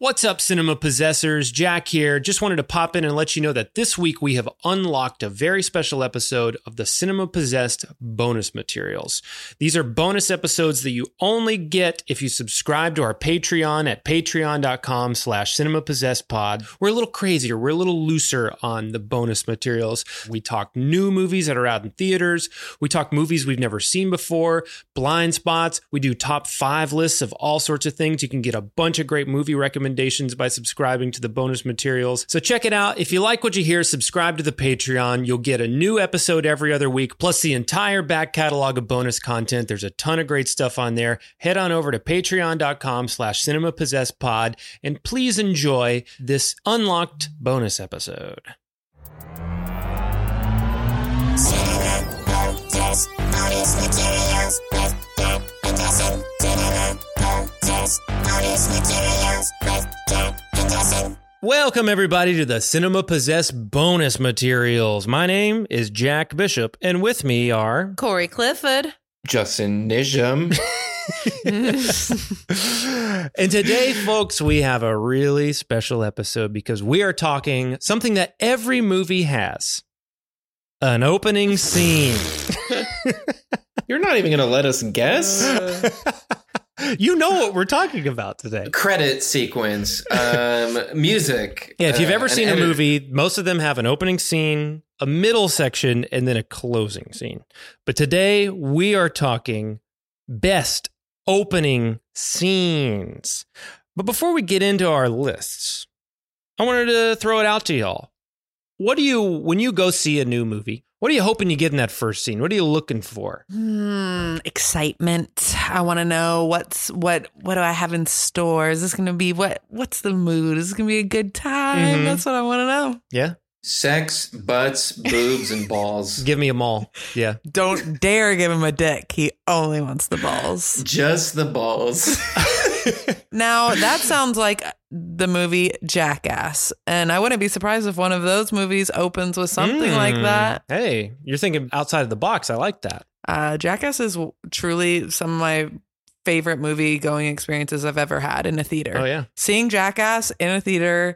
What's up, cinema possessors? Jack here. Just wanted to pop in and let you know that this week we have unlocked a very special episode of the Cinema Possessed bonus materials. These are bonus episodes that you only get if you subscribe to our Patreon at patreon.com slash cinemapossessedpod. We're a little crazier. We're a little looser on the bonus materials. We talk new movies that are out in theaters. We talk movies we've never seen before, blind spots. We do top five lists of all sorts of things. You can get a bunch of great movie recommendations by subscribing to the bonus materials. So check it out. If you like what you hear, subscribe to the Patreon. You'll get a new episode every other week, plus the entire back catalog of bonus content. There's a ton of great stuff on there. Head on over to patreon.com slash cinemapossessedpod and please enjoy this unlocked bonus episode. Welcome, everybody, to the Cinema Possessed bonus materials. My name is Jack Bishop, and with me are. Corey Clifford. Justin Nisham. And today, folks, we have a really special episode because we are talking something that every movie has an opening scene. You're not even going to let us guess? you know what we're talking about today. Credit sequence, um, music. Yeah, if you've uh, ever an seen a edit- movie, most of them have an opening scene, a middle section, and then a closing scene. But today we are talking best opening scenes. But before we get into our lists, I wanted to throw it out to y'all. What do you, when you go see a new movie, what are you hoping you get in that first scene? What are you looking for? Hmm, excitement. I want to know what's what. What do I have in store? Is this going to be what? What's the mood? Is this going to be a good time? Mhm. That's what I want to know. Yeah, Sex, butts, boobs, and balls. give me them all. Yeah. Don't dare give him a dick. He only wants the balls. Just the balls. Now that sounds like the movie Jackass, and I wouldn't be surprised if one of those movies opens with something like Mm. that. Hey, you're thinking outside of the box. I like that. Uh, Jackass is truly some of my favorite movie going experiences I've ever had in a theater. Oh, yeah. Seeing Jackass in a theater,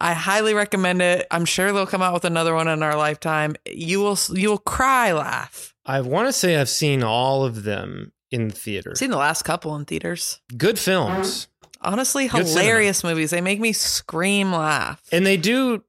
I highly recommend it. I'm sure they'll come out with another one in our lifetime. You will you will cry laugh. I want to say I've seen all of them in the theater. I've seen the last couple in theaters. Good films. Honestly, hilarious movies. They make me scream laugh. And they do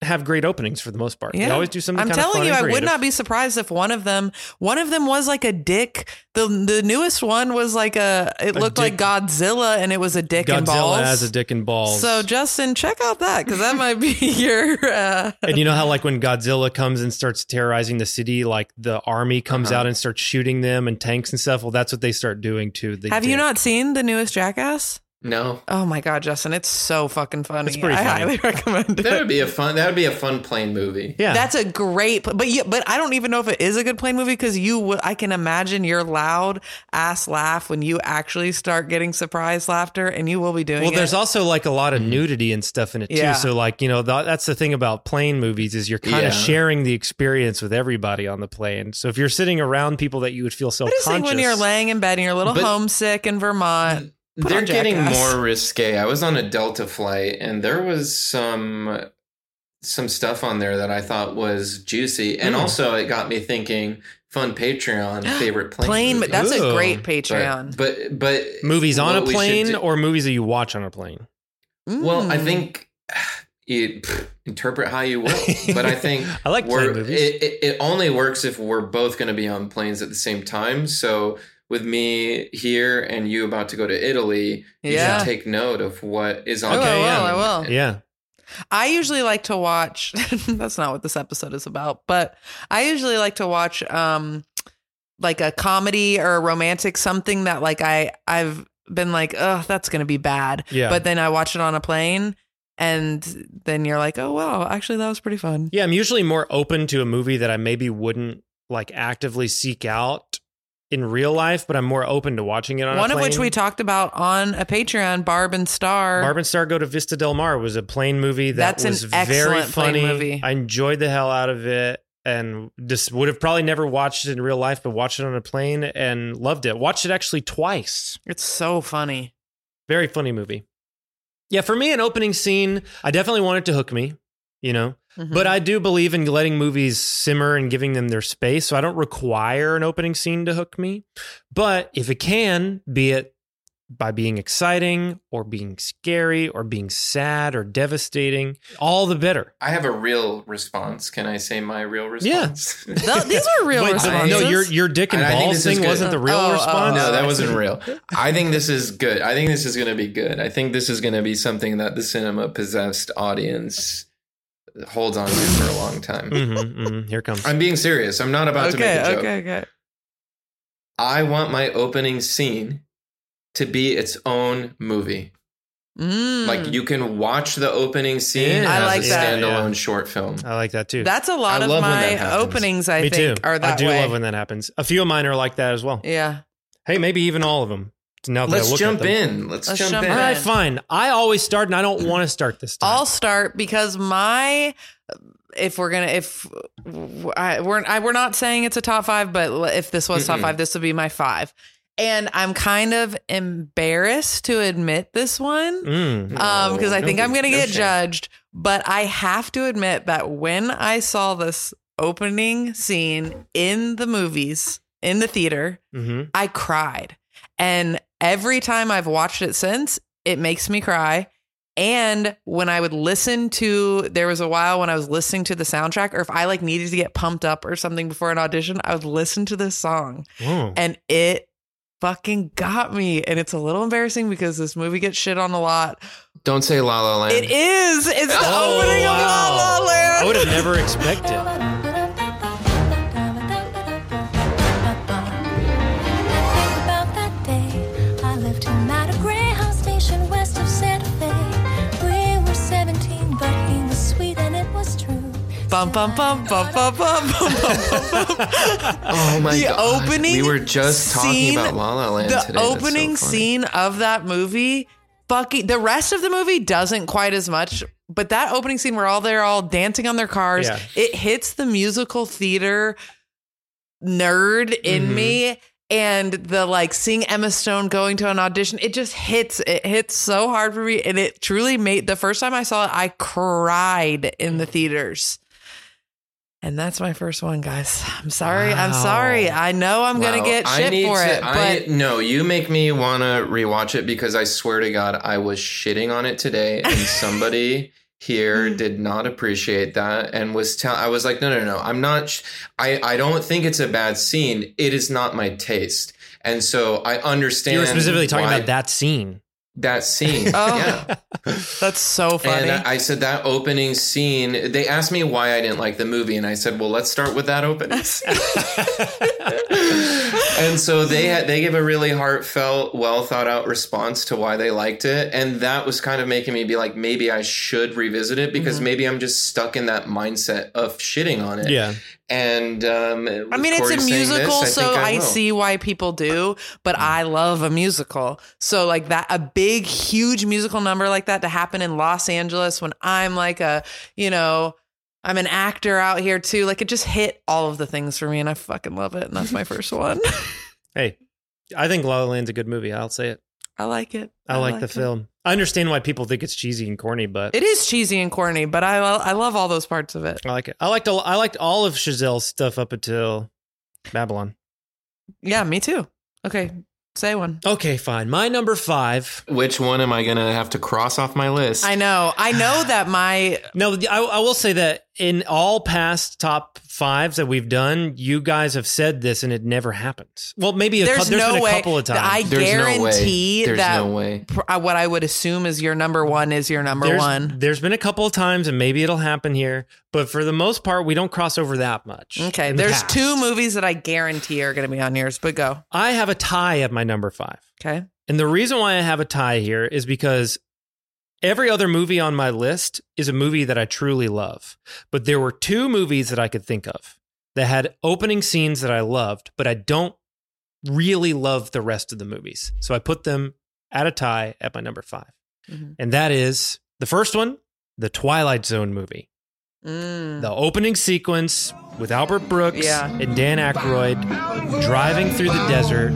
have great openings for the most part. They always do something I'm kind of telling you, I would not be surprised if one of them, one of them was like a dick. The the newest one was like a. It A looked like Godzilla, and it was a dick and balls. Godzilla has a dick and balls. So Justin, check out that because that might be your. Uh, and you know how like when Godzilla comes and starts terrorizing the city, like the army comes Uh-huh. out and starts shooting them and tanks and stuff. Well, that's what they start doing too. the. have you not seen the newest Jackass? No, Oh my god, Justin, it's so fucking funny. It's pretty I funny. highly recommend it. that would be a fun. That would be a fun plane movie. Yeah. That's a great, but you, but I don't even know if it is a good plane movie because you would. I can imagine your loud ass laugh when you actually start getting surprise laughter, and you will be doing. well, it. there's also like a lot of nudity and stuff in it too. Yeah. So like, you know, th- that's the thing about plane movies is you're kind Yeah. of sharing the experience with everybody on the plane. So if you're sitting around people that you would feel I just self-conscious. think when you're laying in bed and you're a little But- homesick in Vermont. Mm. Put They're getting more risque. I was on a Delta flight, and there was some some stuff on there that I thought was juicy, and Mm. also it got me thinking. Fun Patreon favorite plane. Plane, movie. that's Ooh. a great Patreon. But but movies on a what we should plane do- or movies that you watch on a plane. Well, I Mm. think you pff, interpret how you will, but I think I like we're, plane movies. It, it, it only works if we're both going to be on planes at the same time. So with me here and you about to go to Italy, you Yeah. should take note of what is on. Oh, I the will, plane. I will. Yeah. I usually like to watch. that's not what this episode is about, but I usually like to watch um like a comedy or a romantic something that like I I've been like, oh, that's gonna be bad. Yeah. But then I watch it on a plane, and then you're like, oh wow, actually that was pretty fun. Yeah, I'm usually more open to a movie that I maybe wouldn't like actively seek out in real life, but I'm more open to watching it on One of which we talked about on a Patreon, Barb and Star. Barb and Star Go to Vista Del Mar was a plane movie that That's an was very excellent plane funny. movie. I enjoyed the hell out of it and just would have probably never watched it in real life, but watched it on a plane and loved it. Watched it actually twice. It's so funny. Very funny movie. Yeah, for me, an opening scene, I definitely wanted to hook me, you know, Mhm. but I do believe in letting movies simmer and giving them their space. So I don't require an opening scene to hook me. But if it can, be it by being exciting or being scary or being sad or devastating, all the better. I have a real response. Can I say my real response? Th- these are real Wait, responses. no, your your dick and And I think balls this is thing good. wasn't the real Oh, oh, response. no, that wasn't real. I think this is good. I think this is going to be good. I think this is going to be something that the cinema possessed audience holds on to for a long time. Mhm, mhm. Here comes. I'm being serious. I'm not about to make a joke. okay, okay. I want my opening scene to be its own movie. Mm. Like you can watch the opening scene Yeah, I as like a that. standalone Yeah. short film. I like that too. That's a lot I of my openings. I Me think too. are that I do way. love when that happens. A few of mine are like that as well. yeah. Hey, maybe even all of them. Now that I Let's look jump at them. in. Let's, Let's jump, jump in. All right, fine. I always start, and I don't want to start this time. I'll start because my if we're gonna if I, we're I, we're not saying it's a top five, but if this was top Mm-mm. five, this would be my five. And I'm kind of embarrassed to admit this one. Mm. um because I no think I'm gonna no get shame. judged. But I have to admit that when I saw this opening scene in the movies in the theater, hmm I cried. And every time I've watched it since, it makes me cry. And when I would listen to, there was a while when I was listening to the soundtrack, or if I like needed to get pumped up or something before an audition, I would listen to this song Oh. and it fucking got me. And it's a little embarrassing because this movie gets shit on a lot. Don't say La La Land. It is. It's the Oh, opening of La. La Land. I would have never expected. bum bum bum bum bum bum bum bum. oh my the god! The opening. We were just talking scene, about La La Land. The today. opening so scene of that movie. fucking The rest of the movie doesn't quite as much, but that opening scene where all they're all dancing on their cars, yeah. it hits the musical theater nerd in mm-hmm. me and the like seeing Emma Stone going to an audition, it just hits. It hits so hard for me. And it truly made the first time I saw it, I cried in the theaters and that's my first one guys I'm sorry I'm sorry I know I'm gonna Wow. get I shit for to- it I, but no, you make me want to rewatch it because I swear to God, I was shitting on it today, and somebody here mm. did not appreciate that and was tell. I was like, no, no, no, I'm not. Sh- I I don't think it's a bad scene. It is not my taste, and so I understand. You were specifically talking why- about that scene. That scene. Oh. Yeah. That's so funny. And I said that opening scene. They asked me why I didn't like the movie, and I said, "Well, let's start with that opening scene." and so they had they gave a really heartfelt, well thought out response to why they liked it, and that was kind of making me be like, maybe I should revisit it because Mm-hmm. maybe I'm just stuck in that mindset of shitting on it. Yeah. And um, I mean, it's a musical, so I, see why people do, but I love a musical. So, like that, a big, huge musical number like that to happen in Los Angeles when I'm like a, you know, I'm an actor out here too. Like it just hit all of the things for me, and I fucking love it. And that's my first one. Hey, I think La La Land's a good movie. I'll say it. I like it. I, like, the it. film. I understand why people think it's cheesy and corny, but It is cheesy and corny, but I I love all those parts of it. I like it. I liked a, I liked all of Chazelle's stuff up until Babylon. Yeah, me too. Okay, say one. Okay, fine. My number five. Which one am I gonna have to cross off my list? I know. I know that my No, I, I will say that in all past top fives that we've done, you guys have said this, and it never happens. Well, maybe a, there's cou- there's no been a way couple of times. I There's no way. guarantee There's that no way. pr- uh, what I would assume is your number one is your number there's, one. There's been a couple of times, and maybe it'll happen here, but for the most part, we don't cross over that much. Okay, in the there's two movies that I guarantee are going to be on yours, but go. I have a tie at my number five. Okay. And the reason why I have a tie here is because every other movie on my list is a movie that I truly love. But there were two movies that I could think of that had opening scenes that I loved, but I don't really love the rest of the movies. So I put them at a tie at my number 5 Mhm. And that is the first one, the Twilight Zone movie. Mm. The opening sequence with Albert Brooks Yeah. and Dan Aykroyd driving through the desert.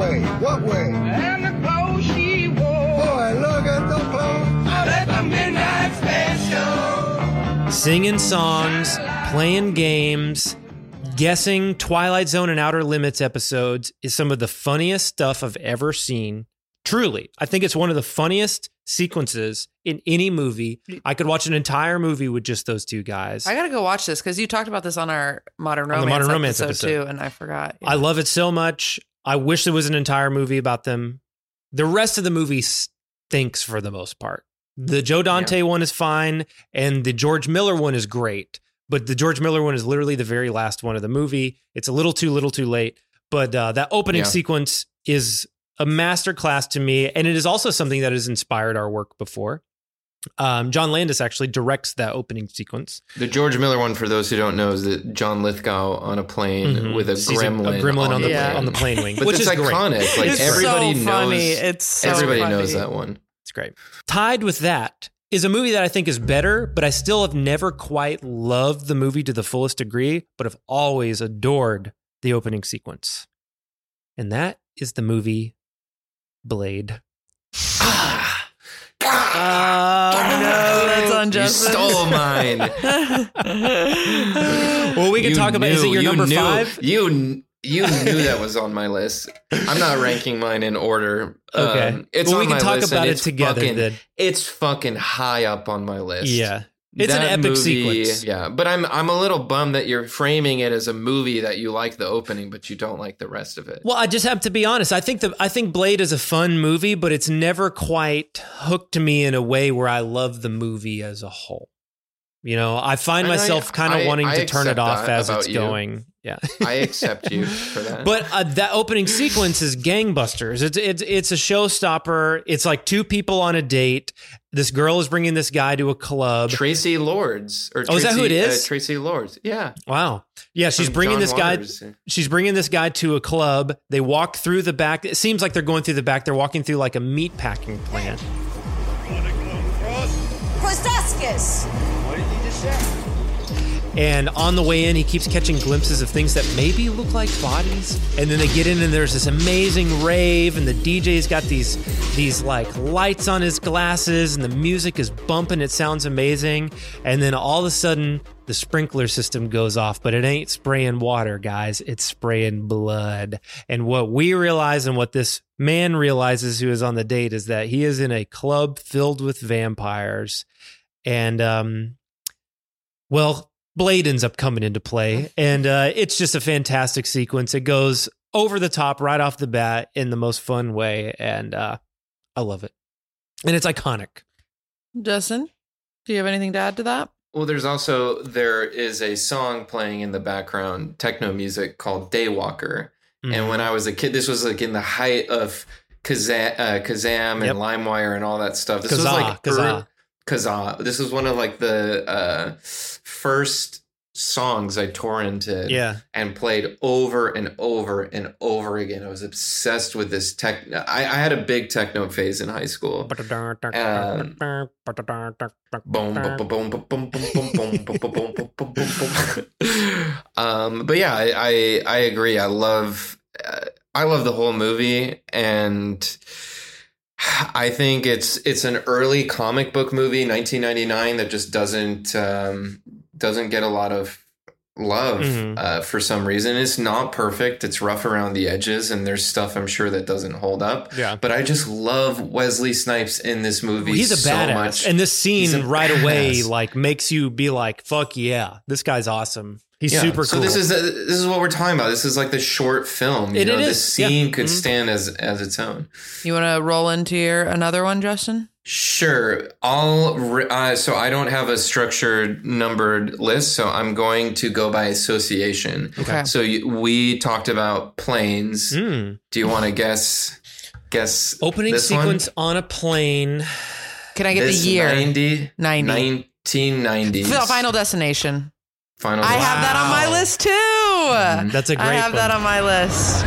Way? What way? And the clothes she wore. Boy, look at the clothes. Out at the midnight special. singing songs, playing games, guessing Twilight Zone and Outer Limits episodes is some of the funniest stuff I've ever seen. Truly, I think it's one of the funniest sequences in any movie. I could watch an entire movie with just those two guys. I got to go watch this because you talked about this on our Modern On the Romance, Modern Romance episode, episode. too, and I forgot. I love it so much. I wish there was an entire movie about them. The rest of the movie stinks for the most part. The Joe Dante one is fine, and the George Miller one is great. But the George Miller one is literally the very last one of the movie. It's a little too little too late. But uh, that opening Yeah. sequence is a masterclass to me, and it is also something that has inspired our work before. Um, John Landis actually directs that opening sequence. The George Miller one, for those who don't know, is that John Lithgow on a plane Mhm. with a Sees gremlin, a gremlin on, the Yeah. plane. on the plane wing, But which it's is great. iconic. Like It's everybody so knows. funny. It's so everybody funny. knows that one. It's great. Tied with that is a movie that I think is better, but I still have never quite loved the movie to the fullest degree, but have always adored the opening sequence. And that is the movie Blade. Oh, no, that's on You stole mine. Well, we can You talk about is it knew- your you number knew- five? You kn- you knew that was on my list. I'm not ranking mine in order. Okay. Um, it's Well, on we can my talk list, about it it's together fucking- then. It's fucking high up on my list. Yeah. It's an epic movie- sequence. Yeah, but I'm I'm a little bummed that you're framing it as a movie that you like the opening, but you don't like the rest of it. Well, I just have to be honest. I think the I think Blade is a fun movie, but it's never quite hooked to me in a way where I love the movie as a whole. You know, I find And myself kind of wanting I to turn it off as it's you. going. Yeah. I accept you for that. But uh, that opening sequence is gangbusters. It's it's it's a showstopper. It's like two people on a date. This girl is bringing this guy to a club. Traci Lords or Oh, is that who it is? Tracy- Uh, Traci Lords. Yeah. Wow. Yeah, she's From bringing John this guy. She's bringing this guy to a club. They walk through the back. It seems like they're going through the back. They're walking through like a meat packing plant. Prostaskis. What did you just say? And on the way in, he keeps catching glimpses of things that maybe look like bodies. And then they get in, and there's this amazing rave, and the DJ's got these these like lights on his glasses, and the music is bumping. It sounds amazing. And then all of a sudden, the sprinkler system goes off, but it ain't spraying water, guys. It's spraying blood. And what we realize, and what this man realizes who is on the date, is that he is in a club filled with vampires, and um, well, Blade ends up coming into play, and uh, it's just a fantastic sequence. It goes over the top right off the bat in the most fun way, and uh, I love it. And it's iconic. Justin, do you have anything to add to that? Well, there's also there is a song playing in the background, techno music called Daywalker. Mm-hmm. And when I was a kid, this was like in the height of Kazam, uh, Kazam and Yep. LimeWire and all that stuff. This was like Kazaa. Kazaa. This was one of like the uh, first songs I torrented yeah. and played over and over and over again. I was obsessed with this tech. I, I had a big techno phase in high school. Um, but yeah, I, I, I agree. I love, uh, I love the whole movie and I think it's it's an early comic book movie, 1999, that just doesn't um, doesn't get a lot of love Mhm. uh, for some reason. It's not perfect. It's rough around the edges, and there's stuff I'm sure that doesn't hold up. Yeah. But I just love Wesley Snipes in this movie. He's a so badass. much. And this scene right away like makes you be like, fuck yeah, this guy's awesome. He's Yeah, super so cool. this is this is what we're talking about. This is like the short film. You It- know, it this is, yeah. scene could Mhm. stand as as its own. You want to roll into your another one, Justin? Sure. I'll re- uh, so I don't have a structured numbered list, so I'm going to go by association. Okay. So you, we talked about planes. Mm. Do you want to guess? Guess Opening this one? sequence on a plane. Can I get This the year? 90, 90. 1990s. F- Final Destination. Final. I have that on my list too. Mm, that's a great I have that on my list.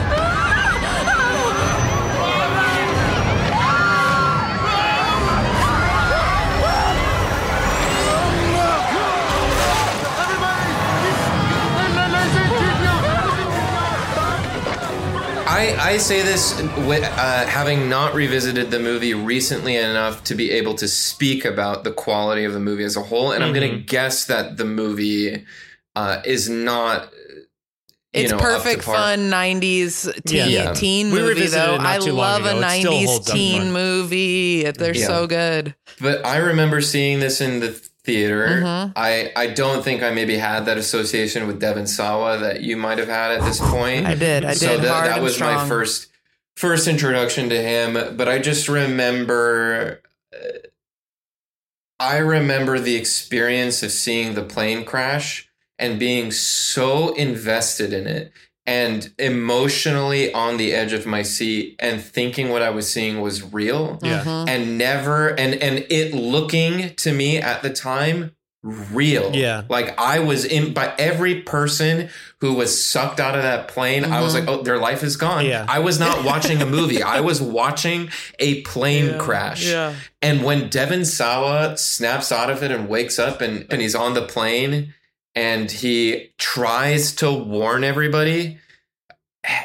I, I say this with, uh, having not revisited the movie recently enough to be able to speak about the quality of the movie as a whole, and I'm going to guess that the movie uh, is not. You It's know, perfect fun 90s teen, Yeah. teen We movie revisited though. I love a ago. It 90s teen movie. They're Yeah. so good. But I remember seeing this in the theater. Mhm. I, I don't think I maybe had that association with Devon Sawa that you might have had at this point. I did. I so did. that, that was my first first introduction to him. But I just remember. uh, I remember the experience of seeing the plane crash and being so invested in it and emotionally on the edge of my seat and thinking what I was seeing was real Yeah. Mhm. and never and and it looking to me at the time real Yeah. like i was in by every person who was sucked out of that plane i was like oh their life is gone Yeah. i was not watching a movie i was watching a plane crash Yeah. and when Devon sawa snaps out of it and wakes up and, and he's on the plane and he tries to warn everybody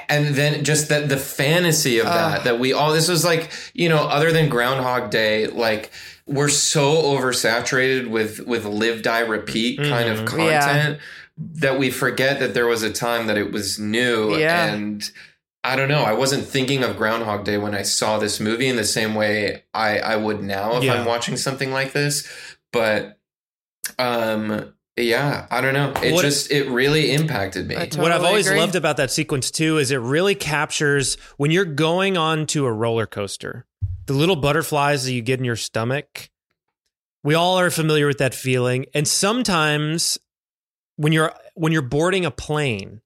and then just that the fantasy of that Ugh. that we all this was like you know other than groundhog day like we're so oversaturated with with live die repeat kind of Mhm. Yeah. content that we forget that there was a time that it was new Yeah. and I don't know. I wasn't thinking of Groundhog Day when I saw this movie in the same way I, I would now if Yeah. I'm watching something like this. But um yeah, I don't know. It What- just it really impacted me. I what I've always agree. loved about that sequence too is it really captures when you're going on to a roller coaster, the little butterflies that you get in your stomach. We all are familiar with that feeling, and sometimes when you're when you're boarding a plane,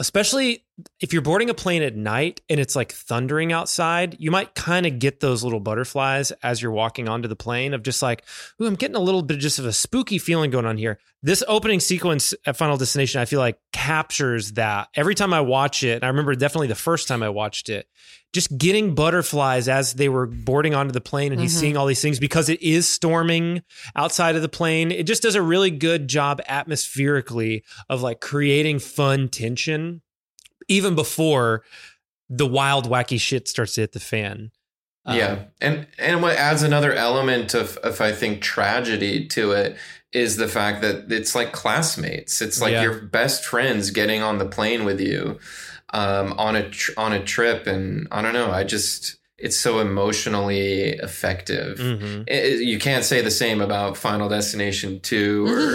especially if you're boarding a plane at night and it's like thundering outside, you might kind of get those little butterflies as you're walking onto the plane of just like, ooh, I'm getting a little bit just of a spooky feeling going on here. This opening sequence at Final Destination, I feel like captures that. Every time I watch it, I remember definitely the first time I watched it, just getting butterflies as they were boarding onto the plane and he's Mhm. seeing all these things because it is storming outside of the plane. It just does a really good job atmospherically of like creating fun tension even before the wild wacky shit starts to hit the fan. Um, yeah. And and what adds another element of of I think tragedy to it is the fact that it's like classmates. It's like Yeah. your best friends getting on the plane with you um on a tr- on a trip and I don't know, I just it's so emotionally effective. Mhm. It- it- you can't say the same about Final Destination 2 or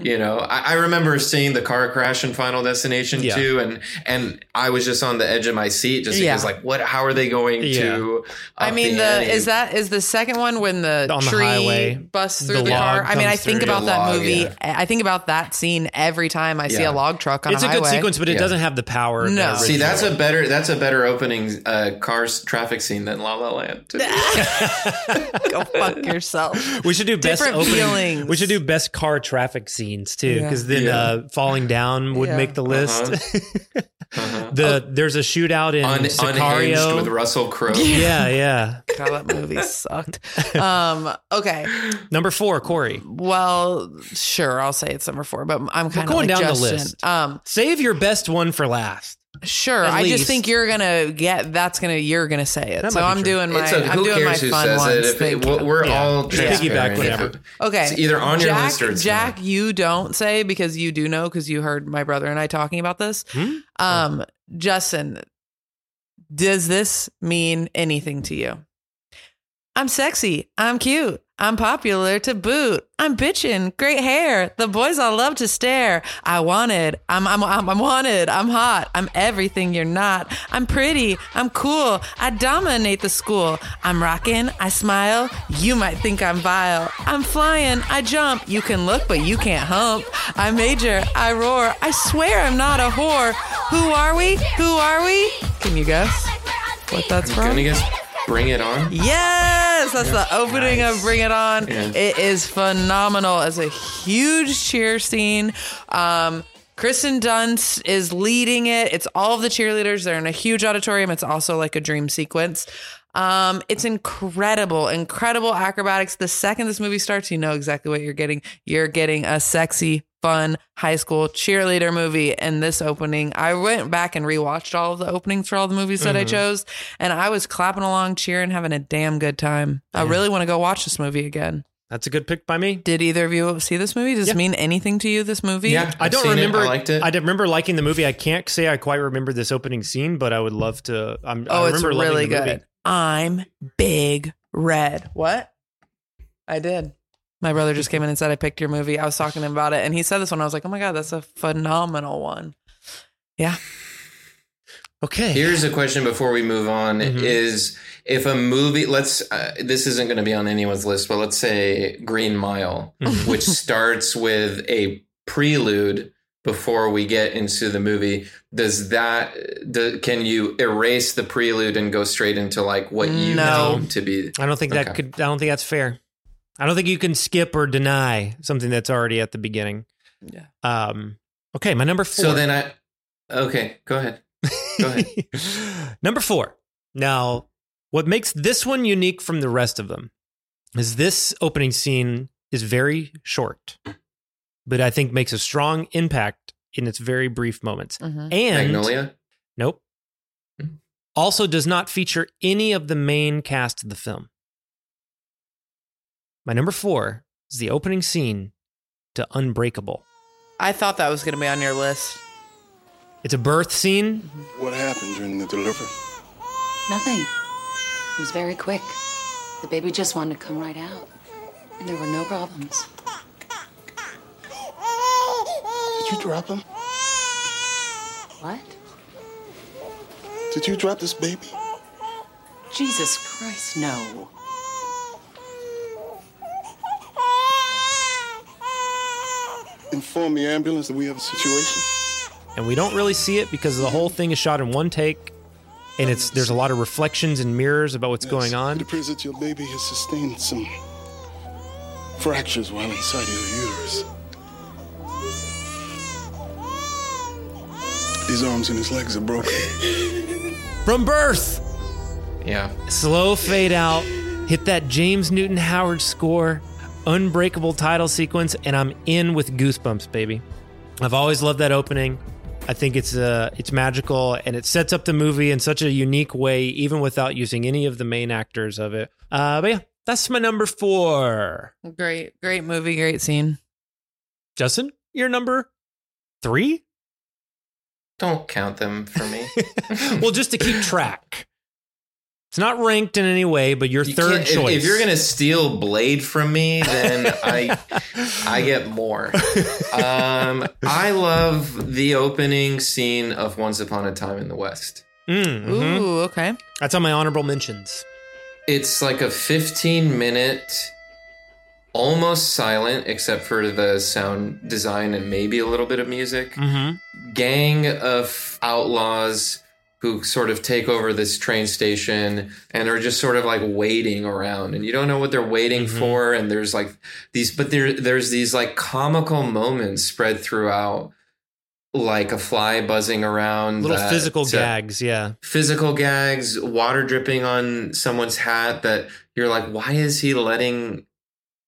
you know, I, I remember seeing the car crash in Final Destination Yeah. 2 and and I was just on the edge of my seat just Yeah. because like what how are they going to I mean, the, ante? is that is the second one when the On the tree highway, busts through the the, car? I mean, I think about that log, movie. yeah. I think about that scene every time I see a log truck on the city. It's a highway. good sequence, but it Yeah. doesn't have the power. No. See, that's a better that's a better opening uh cars traffic scene than La La Land. to me. Go fuck yourself. We should do best Different opening. feelings. We should do best car traffic scenes too, Yeah. because then Yeah. uh, falling down would Yeah. make the list. Uh-huh. the there's a shootout in Un- unhinged Sicario. with Russell Crowe. yeah, yeah. God, that movie sucked. Um, okay. Number four, Corey. Well, sure, I'll say it's number four, but I'm kind of going like down the list. Um, Save your best one for last. Sure. At I least. just think you're gonna get. That's gonna. You're gonna say it. That So might be I'm true. doing my. It's a, I'm who doing my cares who fun says ones. it? Thank it we're, we're Yeah. all Just piggyback transparent. whatever. Okay. It's either on your Jack, list or it's Jack, not. you don't say because you do know because you heard my brother and I talking about this. Hmm? Um, Justin, does this mean anything to you? I'm sexy. I'm cute. I'm popular to boot. I'm bitchin'. Great hair. The boys all love to stare. I wanted. I'm, I'm, I'm, I'm wanted. I'm hot. I'm everything you're not. I'm pretty. I'm cool. I dominate the school. I'm rockin'. I smile. You might think I'm vile. I'm flying. I jump. You can look, but you can't hump. I major. I roar. I swear I'm not a whore. Who are we? Who are we? Can you guess what that's from? Bring it on. Yes, that's the opening of Bring It On. Yeah. It is phenomenal. It's a huge cheer scene. Um, Kirsten Dunst is leading it. It's all of the cheerleaders. They're in a huge auditorium. It's also like a dream sequence. Um, it's incredible, incredible acrobatics. The second this movie starts, you know exactly what you're getting. You're getting a sexy, fun high school cheerleader movie. And this opening, I went back and rewatched all of the openings for all the movies that I mm-hmm. chose, and I was clapping along, cheering, having a damn good time. I really want to go watch this movie again. That's a good pick by me. Did either of you see this movie? Does Yeah. it mean anything to you? This movie? Yeah, I I've don't seen it. remember. I liked it. I don't remember liking the movie. I can't say I quite remember this opening scene, but I would love to. I'm, Oh, I it's remember loving really the movie. good. I'm big red. What? I did. My brother just came in and said I picked your movie. I was talking to him about it, and he said this one. I was like, "Oh my god, that's a phenomenal one." Yeah. Okay. Here's a question before we move on: Mhm. Is if a movie, let's uh, this isn't going to be on anyone's list, but let's say Green Mile, Mhm. which starts with a prelude before we get into the movie. Does that do, can you erase the prelude and go straight into like what you No. know to be? I don't think that could. I don't think that's fair. I don't think you can skip or deny something that's already at the beginning. Yeah. Um. Okay, my number four. So then I okay, go ahead. Go ahead. number four. Now, what makes this one unique from the rest of them is this opening scene is very short, but I think makes a strong impact in its very brief moments. Mhm. And Magnolia. Nope. Also does not feature any of the main cast of the film. My number four is the opening scene to Unbreakable. I thought that was going to be on your list. It's a birth scene. What happened during the delivery? Nothing. It was very quick. The baby just wanted to come right out. And there were no problems. Did you drop him? What? Did you drop this baby? Jesus Christ, no. Inform the ambulance that we have a situation. And we don't really see it because the whole thing is shot in one take. And it's there's a lot of reflections and mirrors about what's going on. It appears that your baby has sustained some fractures while inside your uterus. His arms and his legs are broken. From birth. Yeah. Slow fade out, hit that James Newton Howard score, unbreakable title sequence, and I'm in with goosebumps, baby. I've always loved that opening. I think it's uh, it's magical and it sets up the movie in such a unique way, even without using any of the main actors of it. Uh, but yeah, that's my number four. Great, great movie, great scene. Justin, your number three? Don't count them for me. well, just to keep track. It's not ranked in any way, but your You third can't- if- choice. If, you're gonna steal Blade from me, then I I get more. Um, I love the opening scene of Once Upon a Time in the West. Mm, mhm. Ooh, okay. That's on my honorable mentions. It's like a 15 minute, almost silent, except for the sound design and maybe a little bit of music. Mm-hmm. gang of outlaws who sort of take over this train station and are just sort of like waiting around and you don't know what they're waiting Mm-hmm. for and there's like these but there there's these like comical moments spread throughout like a fly buzzing around Little that- physical gags, yeah. physical gags water dripping on someone's hat that you're like why is he letting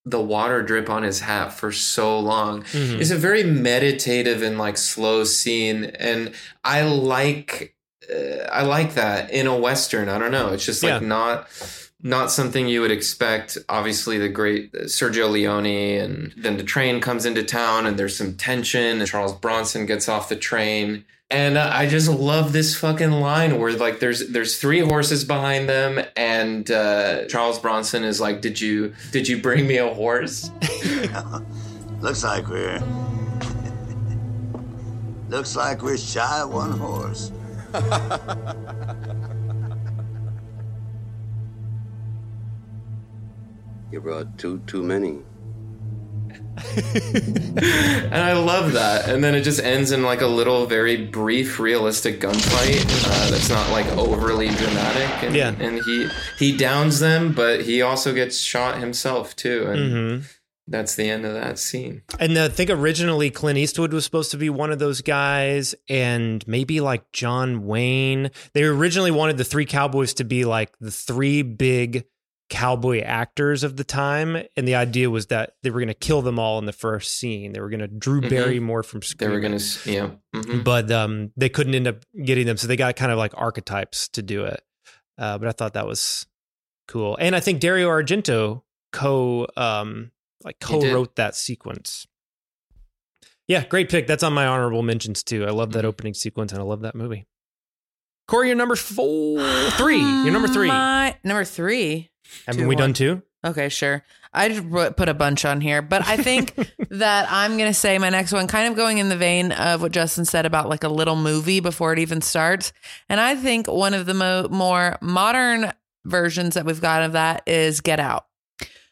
the water drip on his hat for so long Mhm. it's a very meditative and like slow scene and i like i like that in a western i don't know it's just like Yeah. not not something you would expect obviously the great sergio leone and then the train comes into town and there's some tension and charles bronson gets off the train and uh, I just love this fucking line where like there's there's three horses behind them and uh, Charles Bronson is like, "Did you did you bring me a horse?" Looks like we're. Looks like we're shy of one horse. You brought two too many. and I love that. And then it just ends in like a little, very brief, realistic gunfight uh, that's not like overly dramatic. And, Yeah. and he he downs them, but he also gets shot himself too. And Mhm. That's the end of that scene. And I think originally Clint Eastwood was supposed to be one of those guys, and maybe like John Wayne. They originally wanted the three cowboys to be like the three big cowboy actors of the time, and the idea was that they were going to kill them all in the first scene. They were going to Drew Mhm. Barrymore from They were gonna, s- yeah. mhm. but um, they couldn't end up getting them, so they got kind of like archetypes to do it. Uh, but I thought that was cool, and I think Dario Argento co um like co-wrote that sequence. Yeah, great pick. That's on my honorable mentions too. I love that Mm-hmm. opening sequence, and I love that movie. Corey, you're number four, three. You're number three. My, number three. Haven't two, we one. done two? Okay, sure. I just put put a bunch on here, but I think that I'm going to say my next one, kind of going in the vein of what Justin said about like a little movie before it even starts. And I think one of the mo- more modern versions that we've got of that is Get Out.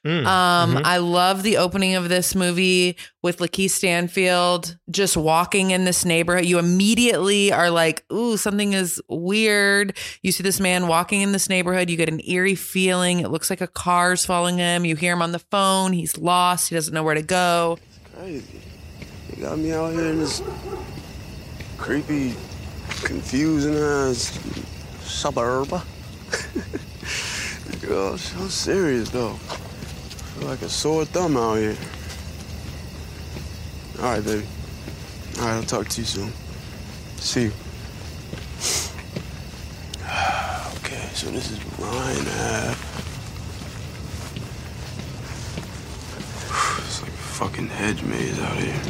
Mm, Um, mhm. I love the opening of this movie with Lakeith Stanfield just walking in this neighborhood. You immediately are like, "Ooh, something is weird." You see this man walking in this neighborhood. You get an eerie feeling. It looks like a car's following him. You hear him on the phone. He's lost. He doesn't know where to go. Crazy. You got me out here in this creepy, confusing ass suburb. Girl, so serious though. Feel like a sore thumb out here. All right, baby. All right, I'll talk to you soon. See you. Okay, so this is Ryan Ave. It's like a fucking hedge maze out here.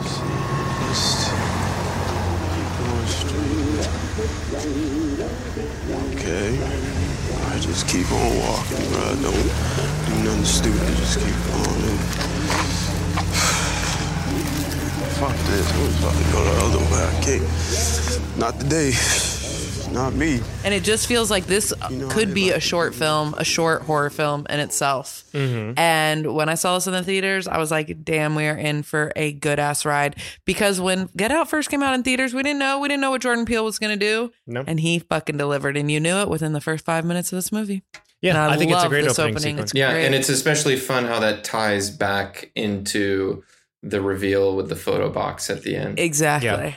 Let's see, just keep going straight. Okay. I just keep on walking, bro. Don't do nothing stupid. Just keep on. Fuck this. I was about to go the other way. I can't. Not today. Not me. And it just feels like this could be a short film, a short horror film in itself. Mhm. And when I saw this in the theaters, I was like, damn, we are in for a good ass ride. Because when Get Out first came out in theaters, we didn't know. We didn't know what Jordan Peele was going to do. Nope. And he fucking delivered. And you knew it within the first five minutes of this movie. Yeah, And I think it's a great this opening sequence. It's yeah, great. and it's especially fun how that ties back into the reveal with the photo box at the end. Exactly.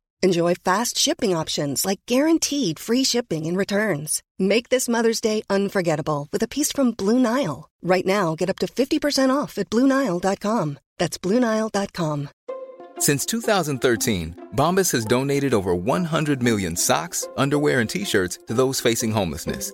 Enjoy fast shipping options like guaranteed free shipping and returns. Make this Mother's Day unforgettable with a piece from Blue Nile. Right now, get up to 50% off at BlueNile.com. That's BlueNile.com. Since 2013, Bombas has donated over 100 million socks, underwear, and t shirts to those facing homelessness.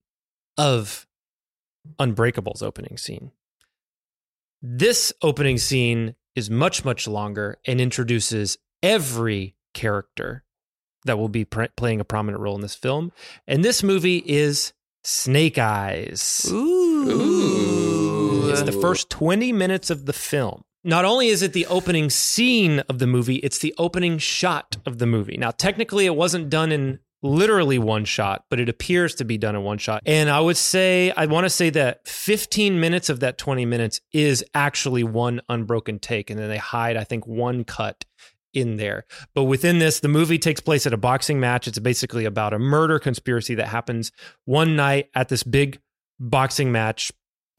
of Unbreakable's opening scene. This opening scene is much, much longer and introduces every character that will be pr- playing a prominent role in this film. And this movie is Snake Eyes. Ooh. It's the first 20 minutes of the film. Not only is it the opening scene of the movie, it's the opening shot of the movie. Now, technically, it wasn't done in literally one shot, but it appears to be done in one shot. And I would say, I want to say that 15 minutes of that 20 minutes is actually one unbroken take. And then they hide, I think, one cut in there. But within this, the movie takes place at a boxing match. It's basically about a murder conspiracy that happens one night at this big boxing match.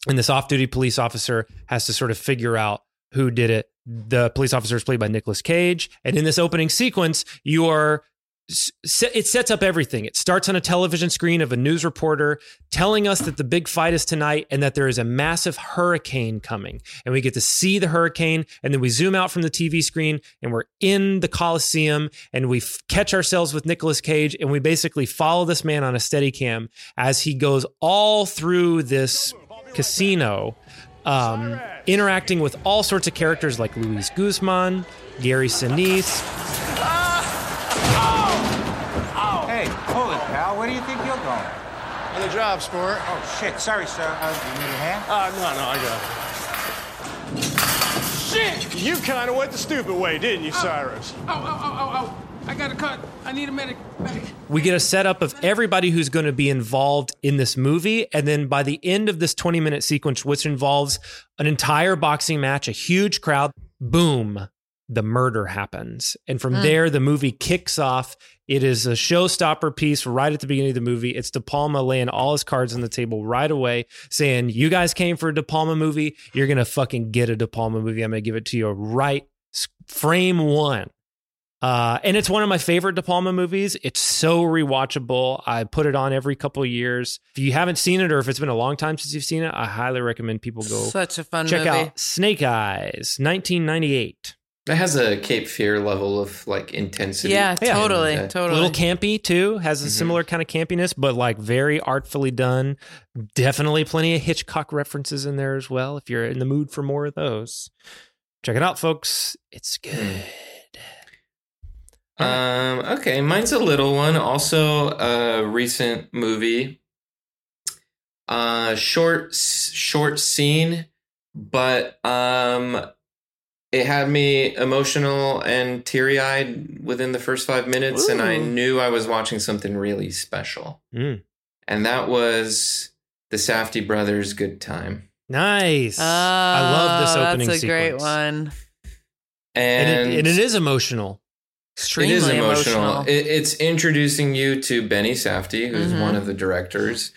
And this off duty police officer has to sort of figure out who did it. The police officer is played by Nicolas Cage. And in this opening sequence, you are it sets up everything. It starts on a television screen of a news reporter telling us that the big fight is tonight and that there is a massive hurricane coming. And we get to see the hurricane. And then we zoom out from the TV screen and we're in the Coliseum and we f- catch ourselves with Nicolas Cage. And we basically follow this man on a steady cam as he goes all through this casino, um, interacting with all sorts of characters like Luis Guzman, Gary Sinise. Job, sport. Oh, shit. Sorry, sir. Uh, you need a hand? Uh, no, no, I got it. Shit! You kind of went the stupid way, didn't you, Cyrus? Oh, oh, oh, oh, oh. I got a cut. I need a medic. Medic. We get a setup of everybody who's going to be involved in this movie. And then by the end of this 20 minute sequence, which involves an entire boxing match, a huge crowd, boom, the murder happens. And from Hmm. there, the movie kicks off. It is a showstopper piece right at the beginning of the movie. It's De Palma laying all his cards on the table right away, saying, You guys came for a De Palma movie. You're going to fucking get a De Palma movie. I'm going to give it to you right frame one. Uh, and it's one of my favorite De Palma movies. It's so rewatchable. I put it on every couple of years. If you haven't seen it or if it's been a long time since you've seen it, I highly recommend people go Such a fun check movie. out Snake Eyes, 1998. It has a Cape Fear level of like intensity. Yeah, Yeah. totally, Yeah. totally. little campy too has a similar kind of campiness but like very artfully done definitely plenty of hitchcock references in there as well if you're in the mood for more of those check it out folks it's good Um, okay, mine's a little one. Also, a recent movie. Uh, short, short scene, but um, it had me emotional and teary eyed within the first five minutes, and I knew I was watching something really special. Mm. And that was the Safdie Brothers' "Good Time." nice i love this Oh, opening That's a great one. and, And, it, and it is emotional Extremely it is emotional. emotional. It, it's introducing you to Benny Safdie, who's Mhm. one of the directors,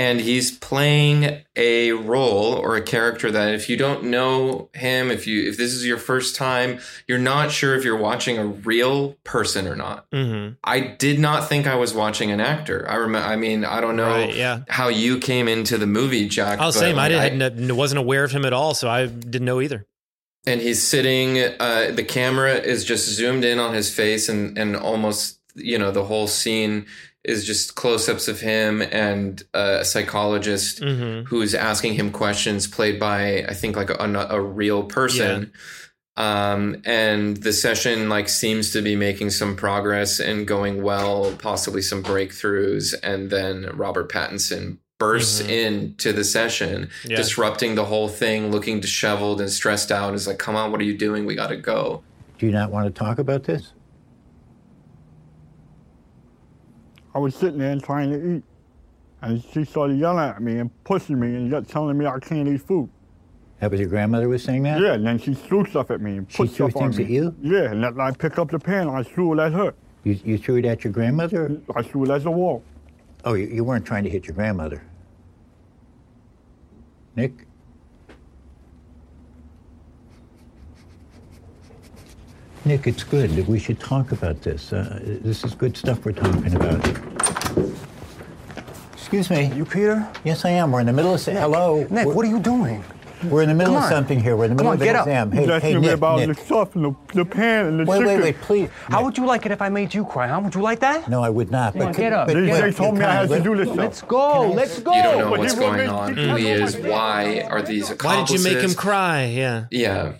and he's playing a role or a character that if you don't know him, if you if this is your first time, you're not sure if you're watching a real person or not. mm-hmm. I did not think I was watching an actor. I remember. I mean, I don't know Right, yeah. how you came into the movie, Jack. i was but, saying i, didn't, wasn't aware of him at all so i didn't know either and he's sitting uh the camera is just zoomed in on his face and and almost you know the whole scene is just close-ups of him and a psychologist Mhm. who's asking him questions played by i think like a, a real person um and the session like seems to be making some progress and going well possibly some breakthroughs and then robert pattinson bursts Mhm. into the session Yeah. disrupting the whole thing looking disheveled and stressed out is like come on what are you doing we gotta go Do you not want to talk about this? I was sitting there trying to eat, and she started yelling at me and pushing me and telling me I can't eat food. That was your grandmother was saying that? Yeah, and then she threw stuff at me and She threw stuff on things me. at you? Yeah, and then I picked up the pan and I threw it at her. You, you threw it at your grandmother? I threw it at the wall. Oh, you, you weren't trying to hit your grandmother. Nick? Nick, it's good. We should talk about this. Uh, this is good stuff we're talking about. Excuse me. You Peter? Yes, I am. We're in the middle of. Nick, Hello. Nick, what are you doing? We're in the middle of something here. We're in the Come middle on, of an get up. exam. Hey, He's hey, asking me Nick, about Nick. the stuff and the, the pan and the Wait, chicken. wait, wait, please. How would you like it if I made you cry, huh? Would you like that? No, I would not. Come on, could- get up. but They, wait, they told me I had to do this. Let's go. Let's go. You don't know But what's going on, who he is, why are these Why did you make him cry? Yeah. Yeah.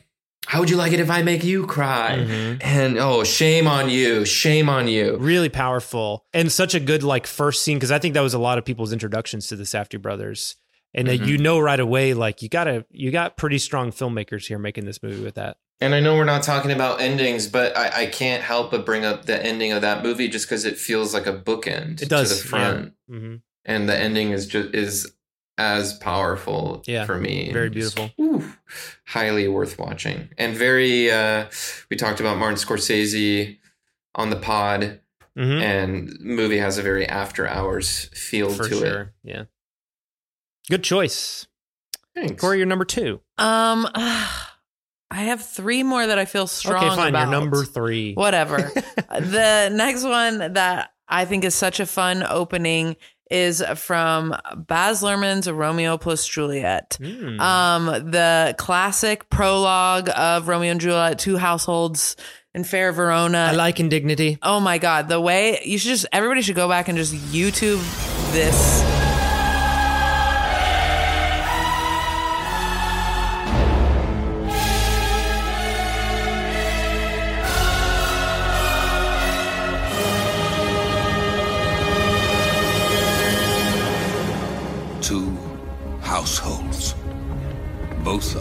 How would you like it if I make you cry? Mm-hmm. And oh, shame on you. Shame on you. Really powerful and such a good like first scene because I think that was a lot of people's introductions to the Safdie brothers. And Mhm. you know right away, like you gotta, you got pretty strong filmmakers here making this movie with that. And I know we're not talking about endings, but I, I can't help but bring up the ending of that movie just because it feels like a bookend It does to the front. Yeah. hmm And the ending is just is as powerful Yeah, for me. very and just, beautiful. ooh, highly worth watching. And very uh we talked about Martin Scorsese on the pod. Mhm. And movie has a very after hours feel For to sure. it. Yeah. Good choice. Thanks. Corey, you're number two. Um, I have three more that I feel strong okay, fine. about. You're number three. Whatever. the next one that I think is such a fun opening is from Baz Luhrmann's Romeo plus Juliet. Hmm. Um, the classic prologue of Romeo and Juliet, two households in fair Verona. I like indignity. Oh my god, the way you should just everybody should go back and just YouTube this.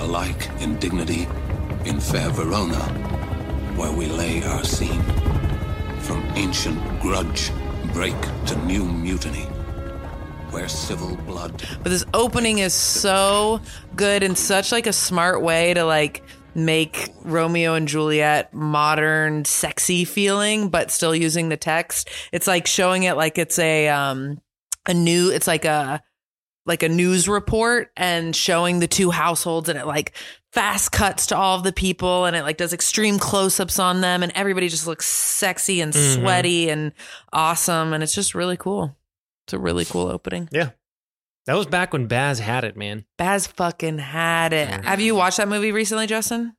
Alike in dignity, in fair Verona, where we lay our scene. From ancient grudge break to new mutiny, where civil blood But this opening is so good and such like a smart way to like make Romeo and Juliet modern, sexy feeling, but still using the text. It's like showing it like it's a um a new it's like a like a news report and showing the two households and it like fast cuts to all of the people and it like does extreme close-ups on them and everybody just looks sexy and Mhm. sweaty and awesome and it's just really cool. It's a really cool opening. Yeah. That was back when Baz had it, man. Baz fucking had it. Mm-hmm. Have you watched that movie recently, Justin?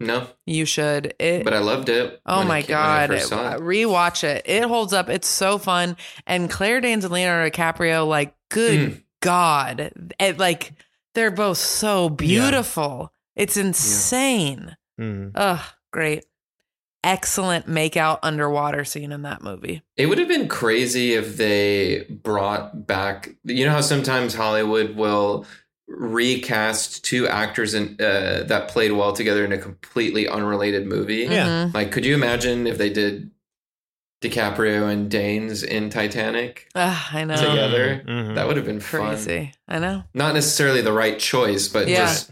No, You should. It. but I loved it. oh when it my came- I god! first saw it. Rewatch it. It holds up. It's so fun. And Claire Danes and Leonardo DiCaprio, like, good Mm. God, it, like they're both so beautiful. It's insane. Mhm. Ugh, great. Excellent make out underwater scene in that movie. It would have been crazy if they brought back. You know how sometimes Hollywood will recast two actors in, uh, that played well together in a completely unrelated movie. Yeah. Mhm. Like, could you imagine if they did DiCaprio and Danes in Titanic Ugh, I know. together? Mhm. That would have been fun. Crazy. I know. Not necessarily the right choice, but Yeah. just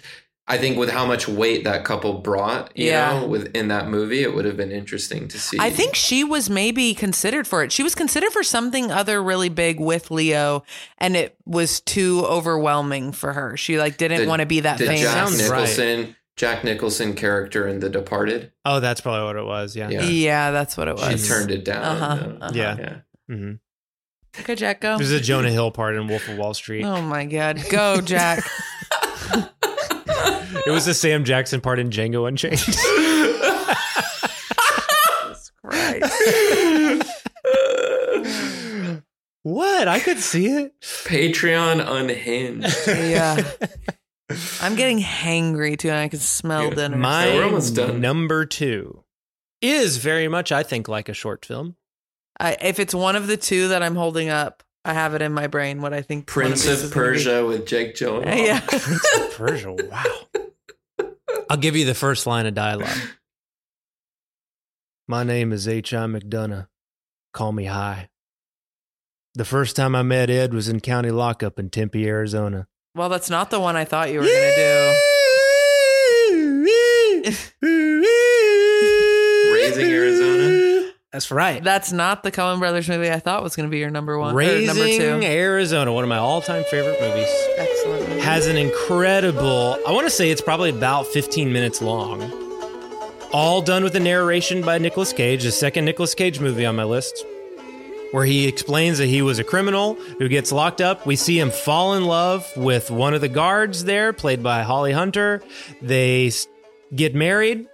I think with how much weight that couple brought, you Yeah. know, within that movie, it would have been interesting to see. I think she was maybe considered for it. She was considered for something other really big with Leo, and it was too overwhelming for her. She like didn't want to be that the famous. Jack Sounds right. Nicholson, Jack Nicholson character in The Departed. Oh, that's probably what it was. Yeah. Yeah. Yeah, that's what it was. She turned it down. Uh-huh, though. uh-huh. Yeah. Yeah. hmm Okay, Jack, go. There's a Jonah Hill part in Wolf of Wall Street. Oh my God, go, Jack. It was the Sam Jackson part in Django Unchained. what? I could see it. Patreon unhinged. yeah, I'm getting hangry too, and I can smell dinner. My we're almost done. number two is very much, I think, like a short film. I, if it's one of the two that I'm holding up, I have it in my brain. What I think Prince of is gonna. Persia with Jake Gyllenhaal. Uh, yeah. Prince of Persia. Wow. I'll give you the first line of dialogue. My name is H.I. McDunnough. Call me Hi. The first time I met Ed was in county lockup in Tempe, Arizona. Well, that's not the one I thought you were gonna do. Raising Arizona. That's right. That's not the Coen Brothers movie I thought was going to be your number one. or Raising number two. Arizona, one of my all-time favorite movies. Excellent. movie. has an incredible i want to say it's probably about 15 minutes long all done with the narration by Nicolas cage the second Nicolas cage movie on my list where he explains that he was a criminal who gets locked up. We see him fall in love with one of the guards there played by holly hunter. They get married.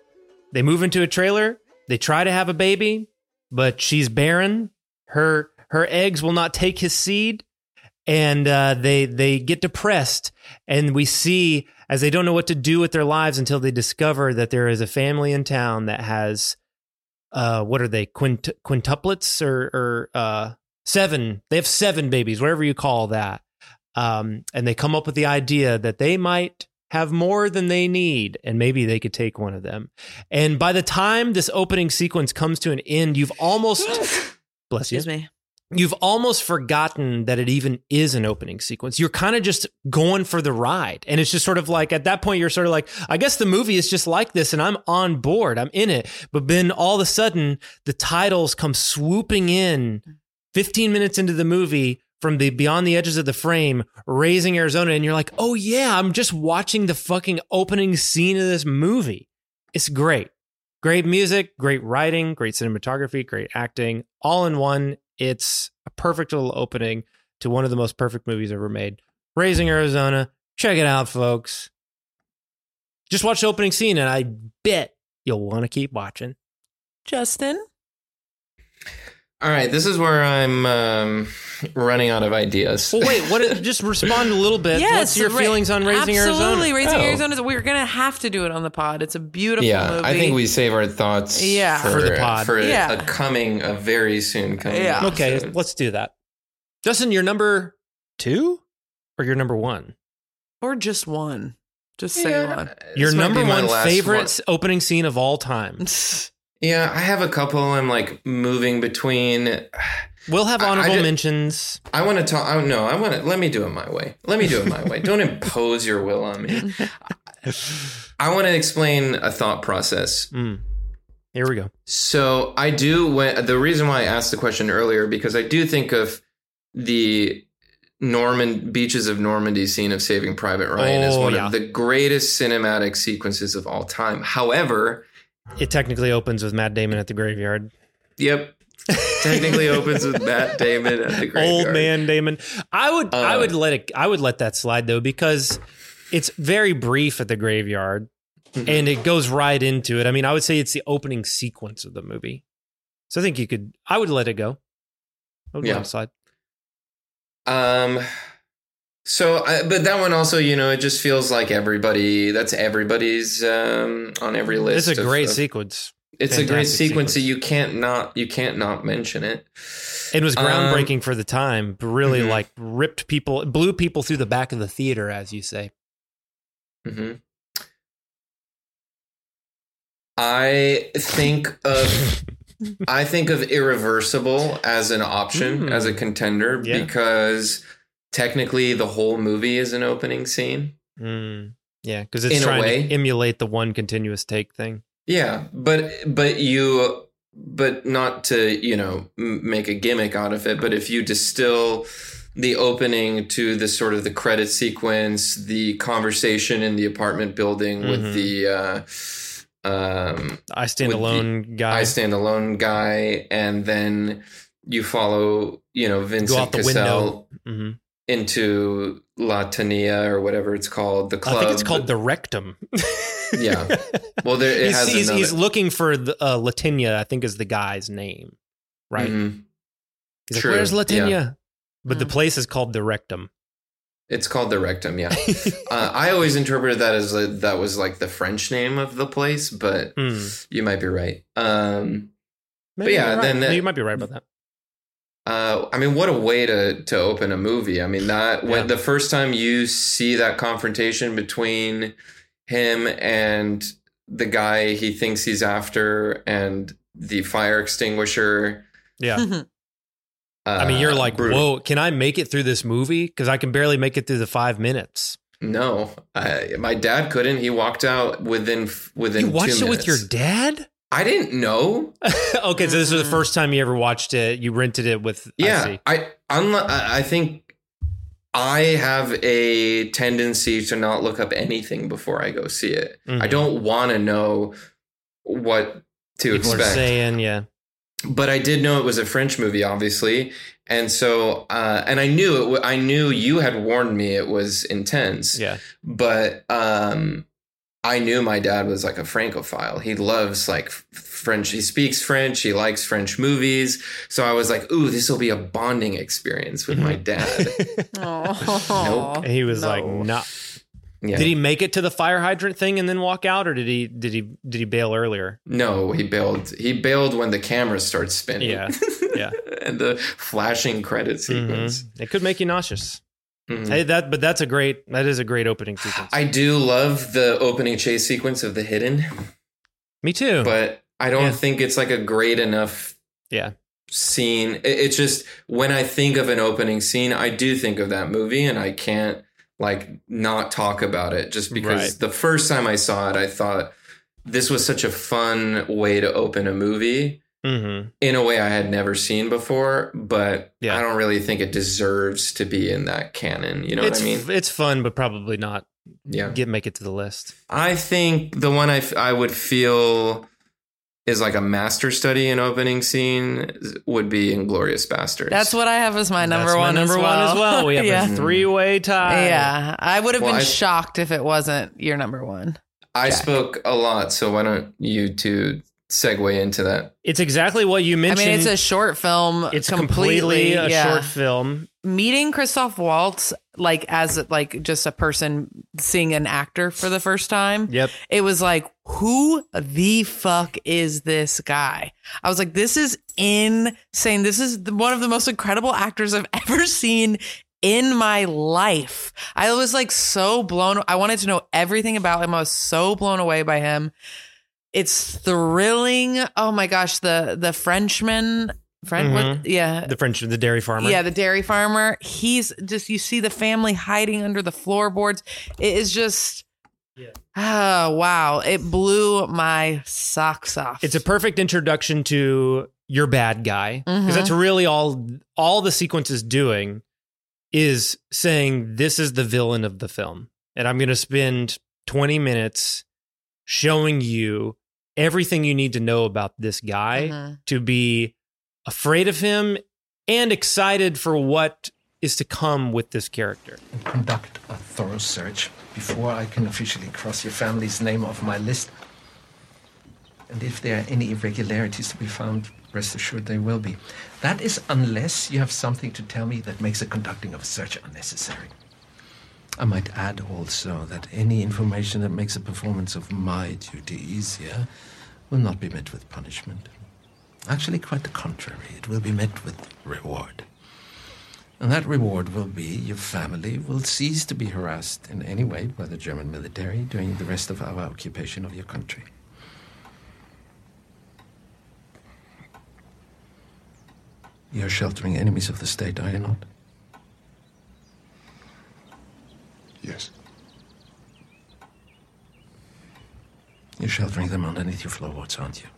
They move into a trailer. They try to have a baby but she's barren. Her her eggs will not take his seed and uh, they they get depressed. And we see as they don't know what to do with their lives until they discover that there is a family in town that has uh what are they? Quint- quintuplets or or uh seven. They have seven babies whatever you call that. Um and they come up with the idea that they might have more than they need and maybe they could take one of them. And by the time this opening sequence comes to an end you've almost bless you. Excuse me. You've almost forgotten that it even is an opening sequence. You're kind of just going for the ride. And it's just sort of like at that point, you're sort of like, I guess the movie is just like this and I'm on board. I'm in it. But then all of a sudden, the titles come swooping in 15 minutes into the movie from the beyond the edges of the frame, raising Arizona. And you're like, oh yeah, I'm just watching the fucking opening scene of this movie. It's great. Great music, great writing, great cinematography, great acting, all in one. It's a perfect little opening to one of the most perfect movies ever made. Raising Arizona. Check it out, folks. Just watch the opening scene, and I bet you'll want to keep watching. Justin? All right, this is where I'm um, running out of ideas. Well, wait, what? Just respond a little bit. Yes. What's your ra- feelings on Raising Arizona? Absolutely. Raising Oh. Arizona. We're going to have to do it on the pod. It's a beautiful yeah, movie. I think we save our thoughts Yeah. for, For the pod. for Yeah. a coming, a very soon coming. Yeah. Okay, let's do that. Justin, you're number two or you're number one? Or just one. Just say Yeah. one. Your number one favorite one. opening scene of all time. Yeah, I have a couple. I'm like moving between. We'll have I- I honorable mentions. I want to talk. I, no, I want to. Let me do it my way. Let me do it my way. Don't impose your will on me. I want to explain a thought process. Mm. Here we go. So I do. When, the reason why I asked the question earlier because I do think of the Norman beaches of Normandy scene of Saving Private Ryan as one yeah. of the greatest cinematic sequences of all time. However, It technically opens with Matt Damon at the graveyard. yep, technically opens with Matt Damon at the graveyard. Old man Damon. I would I Uh, would let it I would let that slide though because it's very brief at the graveyard Mm-hmm. and it goes right into it. I mean, I would say it's the opening sequence of the movie. So I think you could I would let it go. I would Yeah. let it slide. Um. So, I, but that one also, you know, it just feels like everybody. That's everybody's um, on every list. It's a of- great of- sequence. It's a great Fantastic sequence, so you can't not you can't not mention it. It was Um, groundbreaking for the time. Really Mhm. like ripped people blew people through the back of the theater as you say. hmm I think of I think of irreversible as an option Mm. as a contender Yeah. because technically the whole movie is an opening scene. Mm. Yeah, because it's In a trying way. to emulate the one continuous take thing. Yeah, but but you but not to you know make a gimmick out of it. But if you distill the opening to the sort of the credit sequence, the conversation in the apartment building Mhm. with the uh, um, I stand alone guy. I stand alone guy, and then you follow you know Vincent Cassel window. Into La Tania or whatever it's called. The club. I think it's called the rectum. Yeah. Well, there it he's, has he's, he's looking for the, uh, Latinia. I think is the guy's name, right? Mhm. He's like, True, "Where's yeah. Latinia?" But the place is called the rectum. It's called the rectum, yeah. uh, I always interpreted that as a, that was like the French name of the place, but Hmm. you might be right. Um, but yeah, right. then that- you might be right about that. Uh, I mean, what a way to to open a movie. I mean, that when Yeah. the first time you see that confrontation between him and the guy he thinks he's after and the fire extinguisher. Yeah. I mean, uh, you're like, brutal. whoa, can I make it through this movie? Because I can barely make it through the five minutes. No, I, my dad couldn't. He walked out within within. You watched two it with your dad? I didn't know. okay, so this was the first time you ever watched it. You rented it with. I Yeah, see. I unli- I I think I have a tendency to not look up anything before I go see it. Mhm. I don't want to know what to People are expect. saying, yeah. but I did know it was a French movie, obviously, and so uh, and I knew it. w- I knew you had warned me it was intense. Yeah. but um, I knew my dad was like a Francophile. He loves like French. He speaks French. He likes French movies. So I was like, "Ooh, this will be a bonding experience with my dad." Oh, And he was like, not. Yeah. Did he make it to the fire hydrant thing and then walk out, or did he did he did he bail earlier? No, he bailed. He bailed when the camera starts spinning. Yeah, yeah. and the flashing credit sequence. Mhm. It could make you nauseous. Mhm. Hey, that but that's a great that is a great opening sequence. I do love the opening chase sequence of the hidden. Me too. But I don't Yeah. think it's like a great enough yeah. scene. It- It's just when I think of an opening scene, I do think of that movie and I can't like not talk about it just because Right. the first time I saw it, I thought this was such a fun way to open a movie Mm-hmm. in a way I had never seen before, but Yeah. I don't really think it deserves to be in that canon. You know it's what I mean? it's fun, but probably not. Yeah. Get make it to the list. I think the one I, f- I would feel is like a master study in opening scene would be Inglourious Basterds. That's what I have as my number That's my one. number as one as well. We have yeah. a three way tie. Yeah, I would have Well, been I- shocked if it wasn't your number one. I spoke a lot, so why don't you two segue into that? It's exactly what you mentioned. I mean, it's a short film. It's completely, completely a yeah. short film. Meeting Christoph Waltz, like as like just a person seeing an actor for the first time. Yep. It was like, who the fuck is this guy? I was like, this is insane. This is one of the most incredible actors I've ever seen in my life. I was like so blown. I wanted to know everything about him. I was so blown away by him. It's thrilling. Oh my gosh, the the Frenchman, French, what? Mhm. Yeah, The French, the dairy farmer. yeah, the dairy farmer. He's just you see the family hiding under the floorboards. It is just yeah. Oh wow. It blew my socks off. It's a perfect introduction to your bad guy because Mhm. that's really all all the sequence is doing is saying this is the villain of the film and i'm going to spend 20 minutes showing you everything you need to know about this guy Mhm. to be afraid of him and excited for what is to come with this character conduct a thorough search before I can officially cross your family's name off my list. And if there are any irregularities to be found, rest assured they will be. That is unless you have something to tell me that makes the conducting of a search unnecessary. I might add also that any information that makes the performance of my duty easier will not be met with punishment. Actually, quite the contrary. It will be met with reward. And that reward will be your family will cease to be harassed in any way by the German military during the rest of our occupation of your country. You're sheltering enemies of the state, are you not? Yes. You're sheltering them underneath your floorboards, aren't you?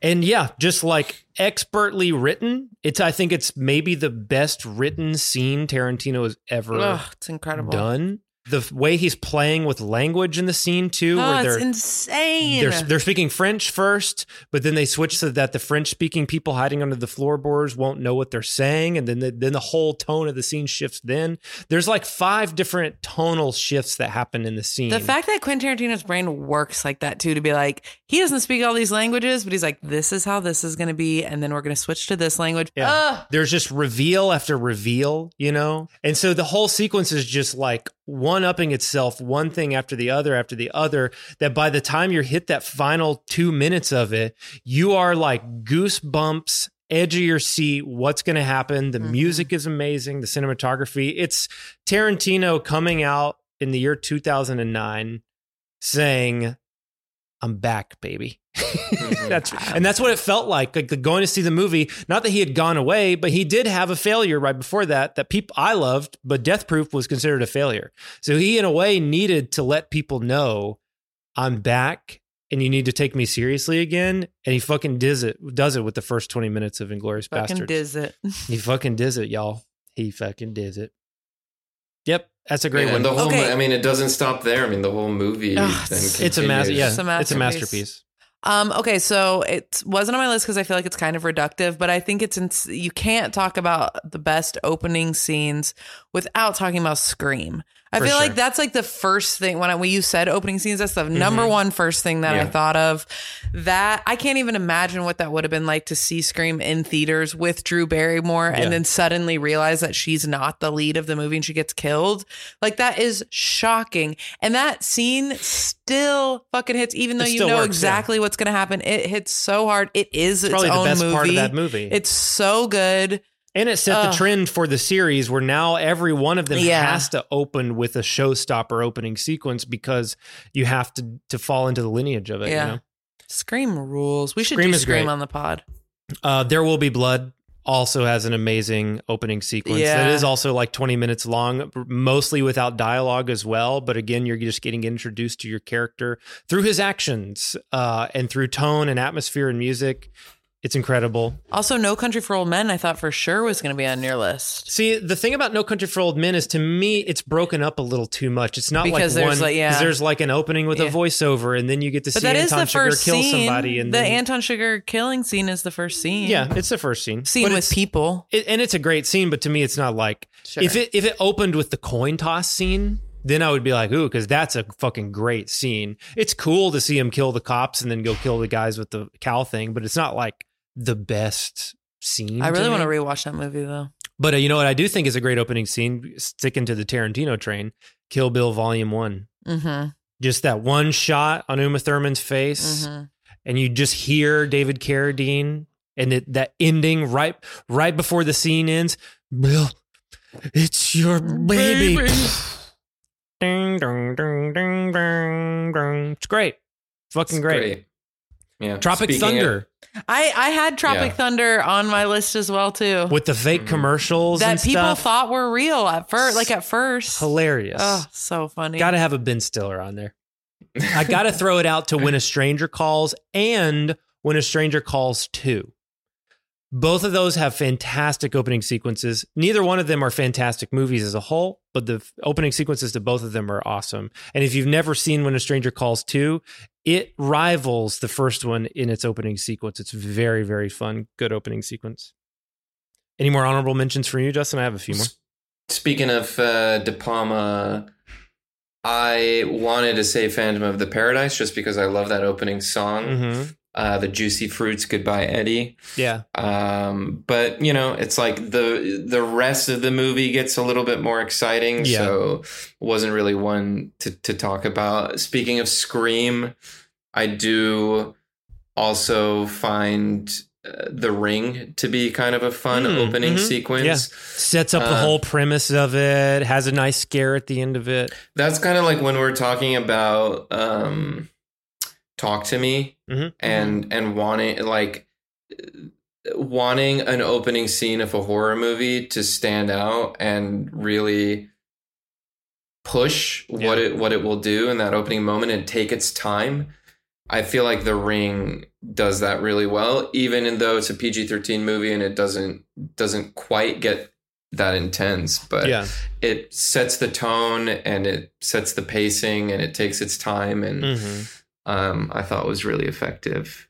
And yeah, just like expertly written, it's I think it's maybe the best written scene Tarantino has ever Ugh, it's incredible. done. The way he's playing with language in the scene too, Oh, where they're insane. they're they're speaking French first, but then they switch so that the French speaking people hiding under the floorboards won't know what they're saying, and then the, then the whole tone of the scene shifts. Then there's like five different tonal shifts that happen in the scene. The fact that Quentin Tarantino's brain works like that too, to be like, he doesn't speak all these languages, but he's like, this is how this is going to be. And then we're going to switch to this language. Yeah. Ugh. There's just reveal after reveal, you know? And so the whole sequence is just like one upping itself, one thing after the other after the other. That by the time you hit that final two minutes of it, you are like goosebumps, edge of your seat. What's going to happen? The mm-hmm. music is amazing, the cinematography. It's Tarantino coming out in the year 2009 saying, I'm back, baby. Mm-hmm. that's and that's what it felt like. Like the going to see the movie. Not that he had gone away, but he did have a failure right before that. That people I loved, but Death Proof was considered a failure. So he, in a way, needed to let people know I'm back, and you need to take me seriously again. And he fucking does it. Does it with the first twenty minutes of Inglourious Fucking Basterds. diz it. He fucking does it, y'all. He fucking does it. Yep, that's a great and one. the whole, Okay. I mean, it doesn't stop there. I mean, the whole movie. Ugh, then it's a mas- yeah, It's a masterpiece. it's a masterpiece. masterpiece. Um, okay, so it wasn't on my list because I feel like it's kind of reductive, but I think it's ins- you can't talk about the best opening scenes without talking about Scream. I feel sure. like that's like the first thing when I, when you said opening scenes, that's the number Mhm. one first thing that I thought of. That I can't even imagine what that would have been like to see Scream in theaters with Drew Barrymore Yeah. and then suddenly realize that she's not the lead of the movie and she gets killed. Like that is shocking. And that scene still fucking hits, even though It you know works, exactly what's going to happen. It hits so hard. It is its, probably the best movie. part of that movie. It's so good. And it set Ugh. the trend for the series where now every one of them Yeah. has to open with a showstopper opening sequence because you have to to fall into the lineage of it. Yeah. You know? Scream rules. We should Scream do Scream great. on the pod. Uh, there Will Be Blood also has an amazing opening sequence Yeah. that is also like 20 minutes long, mostly without dialogue as well. But again, you're just getting introduced to your character through his actions uh, and through tone and atmosphere and music. It's incredible. Also, No Country for Old Men, I thought for sure was going to be on your list. See, the thing about No Country for Old Men is to me, it's broken up a little too much. It's not Because like there's one, like- yeah. there's like an opening with Yeah. a voiceover, and then you get to But see Anton the Chigurh kill scene. somebody. And the then, Anton Chigurh killing scene is the first scene. yeah, it's the first scene. Scene But with people. It, and it's a great scene, but to me, it's not like Sure. if it if it opened with the coin toss scene, then I would be like, ooh, because that's a fucking great scene. It's cool to see him kill the cops and then go kill the guys with the cow thing, but it's not like the best scene. I really want to rewatch that movie though. But uh, you know what I do think is a great opening scene, sticking to the Tarantino train, Kill Bill Volume One. Mm-hmm. Just that one shot on Uma Thurman's face, Mhm. and you just hear David Carradine, and it, that ending right right before the scene ends. Bill, it's your baby. Ding dong ding ding ding ding. It's great, fucking It's great. great. Yeah. Tropic Speaking of- Thunder I I had Tropic Yeah. Thunder on my list as well too. with the fake Mm-hmm. commercials that and people stuff. thought were real at first, like at first. hilarious. Oh, so funny. Got to have a Ben Stiller on there. I got to throw it out to When a Stranger Calls and When a Stranger Calls 2. Both of those have fantastic opening sequences. Neither one of them are fantastic movies as a whole, but the f- opening sequences to both of them are awesome. And if you've never seen When a Stranger Calls 2, it rivals the first one in its opening sequence. It's very, very fun. Good opening sequence. Any more honorable mentions for you, Justin? I have a few more. Speaking of uh, De Palma, I wanted to say Phantom of the Paradise just because I love that opening song. Mhm. Uh, the Juicy Fruits, Goodbye Eddie. Yeah. Um, but you know, it's like the the rest of the movie gets a little bit more exciting. Yeah. So wasn't really one to to talk about. Speaking of Scream, I do also find uh, the Ring to be kind of a fun Mm, opening mhm. sequence. Yeah. Sets up the Uh, whole premise of it, has a nice scare at the end of it. That's kind of like when we're talking about um, talk to me Mhm. and and wanting like wanting an opening scene of a horror movie to stand out and really push what it what it will do in that opening moment and take its time. I feel like The Ring does that really well, even though it's a PG thirteen movie and it doesn't doesn't quite get that intense, but Yeah. it sets the tone and it sets the pacing and it takes its time and Mhm. Um, I thought was really effective.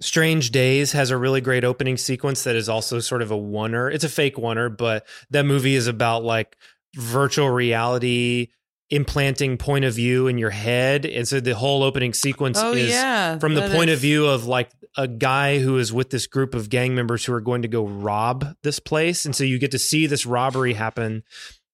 Strange Days has a really great opening sequence that is also sort of a oneer. It's a fake oneer, but that movie is about like virtual reality implanting point of view in your head. And so the whole opening sequence Oh, is yeah, from the that point of view of like a guy who is with this group of gang members who are going to go rob this place. And so you get to see this robbery happen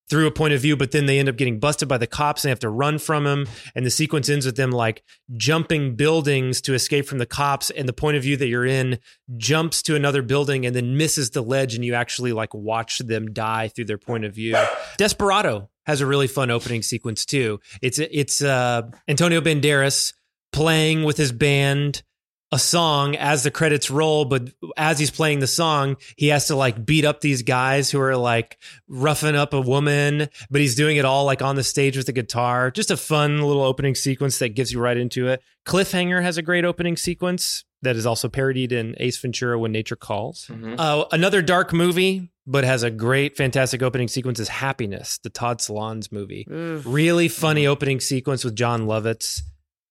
through a point of view, but then they end up getting busted by the cops and they have to run from him. And the sequence ends with them like jumping buildings to escape from the cops. And the point of view that you're in jumps to another building and then misses the ledge. And you actually like watch them die through their point of view. Desperado has a really fun opening sequence too. It's it's uh, Antonio Banderas playing with his band a song as the credits roll, but as he's playing the song, he has to like beat up these guys who are like roughing up a woman, but he's doing it all like on the stage with the guitar. Just a fun little opening sequence that gets you right into it. Cliffhanger has a great opening sequence that is also parodied in Ace Ventura When Nature Calls. Mm-hmm. Uh, another dark movie, but has a great, fantastic opening sequence is Happiness, the Todd Solondz movie. Really funny opening sequence with Jon Lovitz.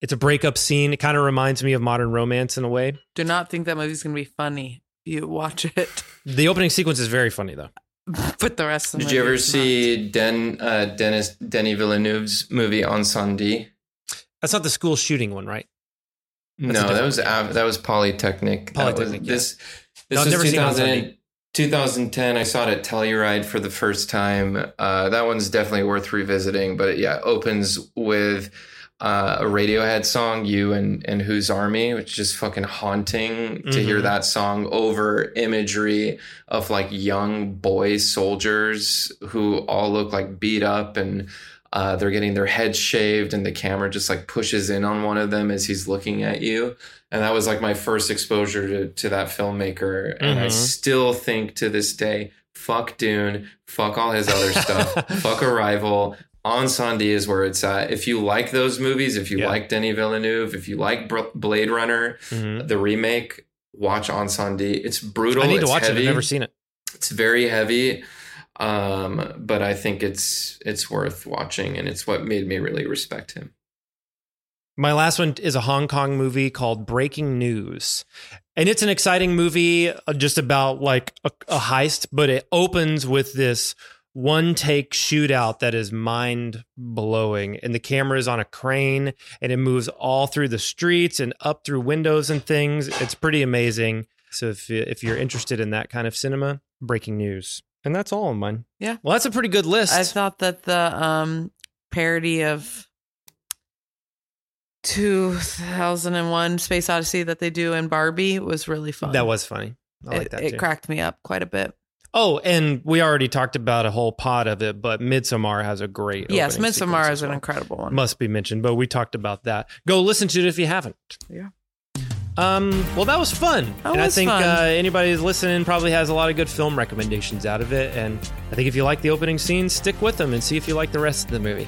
It's a breakup scene. It kind of reminds me of Modern Romance in a way. Do not think that movie's gonna be funny. You watch it, The opening sequence is very funny though. but the rest of the Did you ever is see Den uh, Dennis Denny Villeneuve's movie Incendies? That's not the school shooting one, right? That's No, that was av- that was Polytechnique. That was- Polytechnique, yeah. This No, this I've was never 2000 Incendies. 2010. I saw it at Telluride for the first time. Uh, that one's definitely worth revisiting. But yeah, it opens with uh, a Radiohead song, "You" and and Whose Army, which is just fucking haunting to hear Mhm. that song over imagery of like young boy soldiers who all look like beat up and uh, they're getting their heads shaved and the camera just like pushes in on one of them as he's looking at you and that was like my first exposure to, to that filmmaker and i Mhm. still think to this day fuck dune fuck all his other stuff fuck arrival Incendies is where it's at. If you like those movies, if you like Denny Villeneuve, if you like Br- Blade Runner, Mhm. the remake, watch Incendies. It's brutal. I need to watch heavy. it. I've never seen it. It's very heavy, um, but I think it's it's worth watching, and it's what made me really respect him. My last one is a Hong Kong movie called Breaking News. And it's an exciting movie uh, just about like a, a heist, but it opens with this one take shootout that is mind blowing. And the camera is on a crane and it moves all through the streets and up through windows and things. It's pretty amazing. So if, if you're interested in that kind of cinema, Breaking News. And that's all of mine. Yeah. Well, that's a pretty good list. I thought that the um parody of 2001 Space Odyssey that they do in Barbie was really fun. that was funny. I like it, that it too. cracked me up quite a bit. Oh, and we already talked about a whole pot of it, but Midsommar has a great. yes, Midsommar is as an incredible one. Must be mentioned, but we talked about that. Go listen to it if you haven't. Yeah. Um. Well, that was fun, That and I think fun. Uh, anybody who's listening probably has a lot of good film recommendations out of it. And I think if you like the opening scene, stick with them and see if you like the rest of the movie.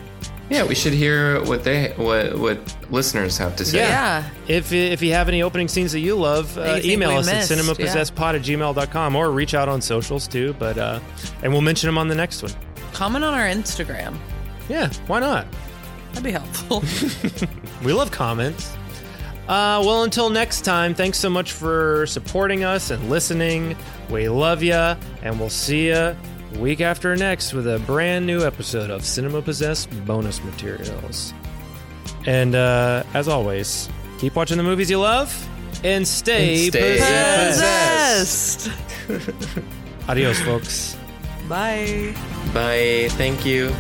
Yeah, we should hear what they what what listeners have to say. Yeah. If if you have any opening scenes that you love, That uh, you think email us missed, at cinemapossessedpod at gmail.com or reach out on socials too. But uh, and we'll mention them on the next one. Comment on our Instagram. Yeah, why not? That'd be helpful. We love comments. Uh, well, until next time, thanks so much for supporting us and listening. We love you, and we'll see ya week after next with a brand new episode of Cinema Possessed bonus materials. And uh, as always, keep watching the movies you love and stay, And stay possessed. Possessed. Adios, folks. Bye. Bye. Thank you.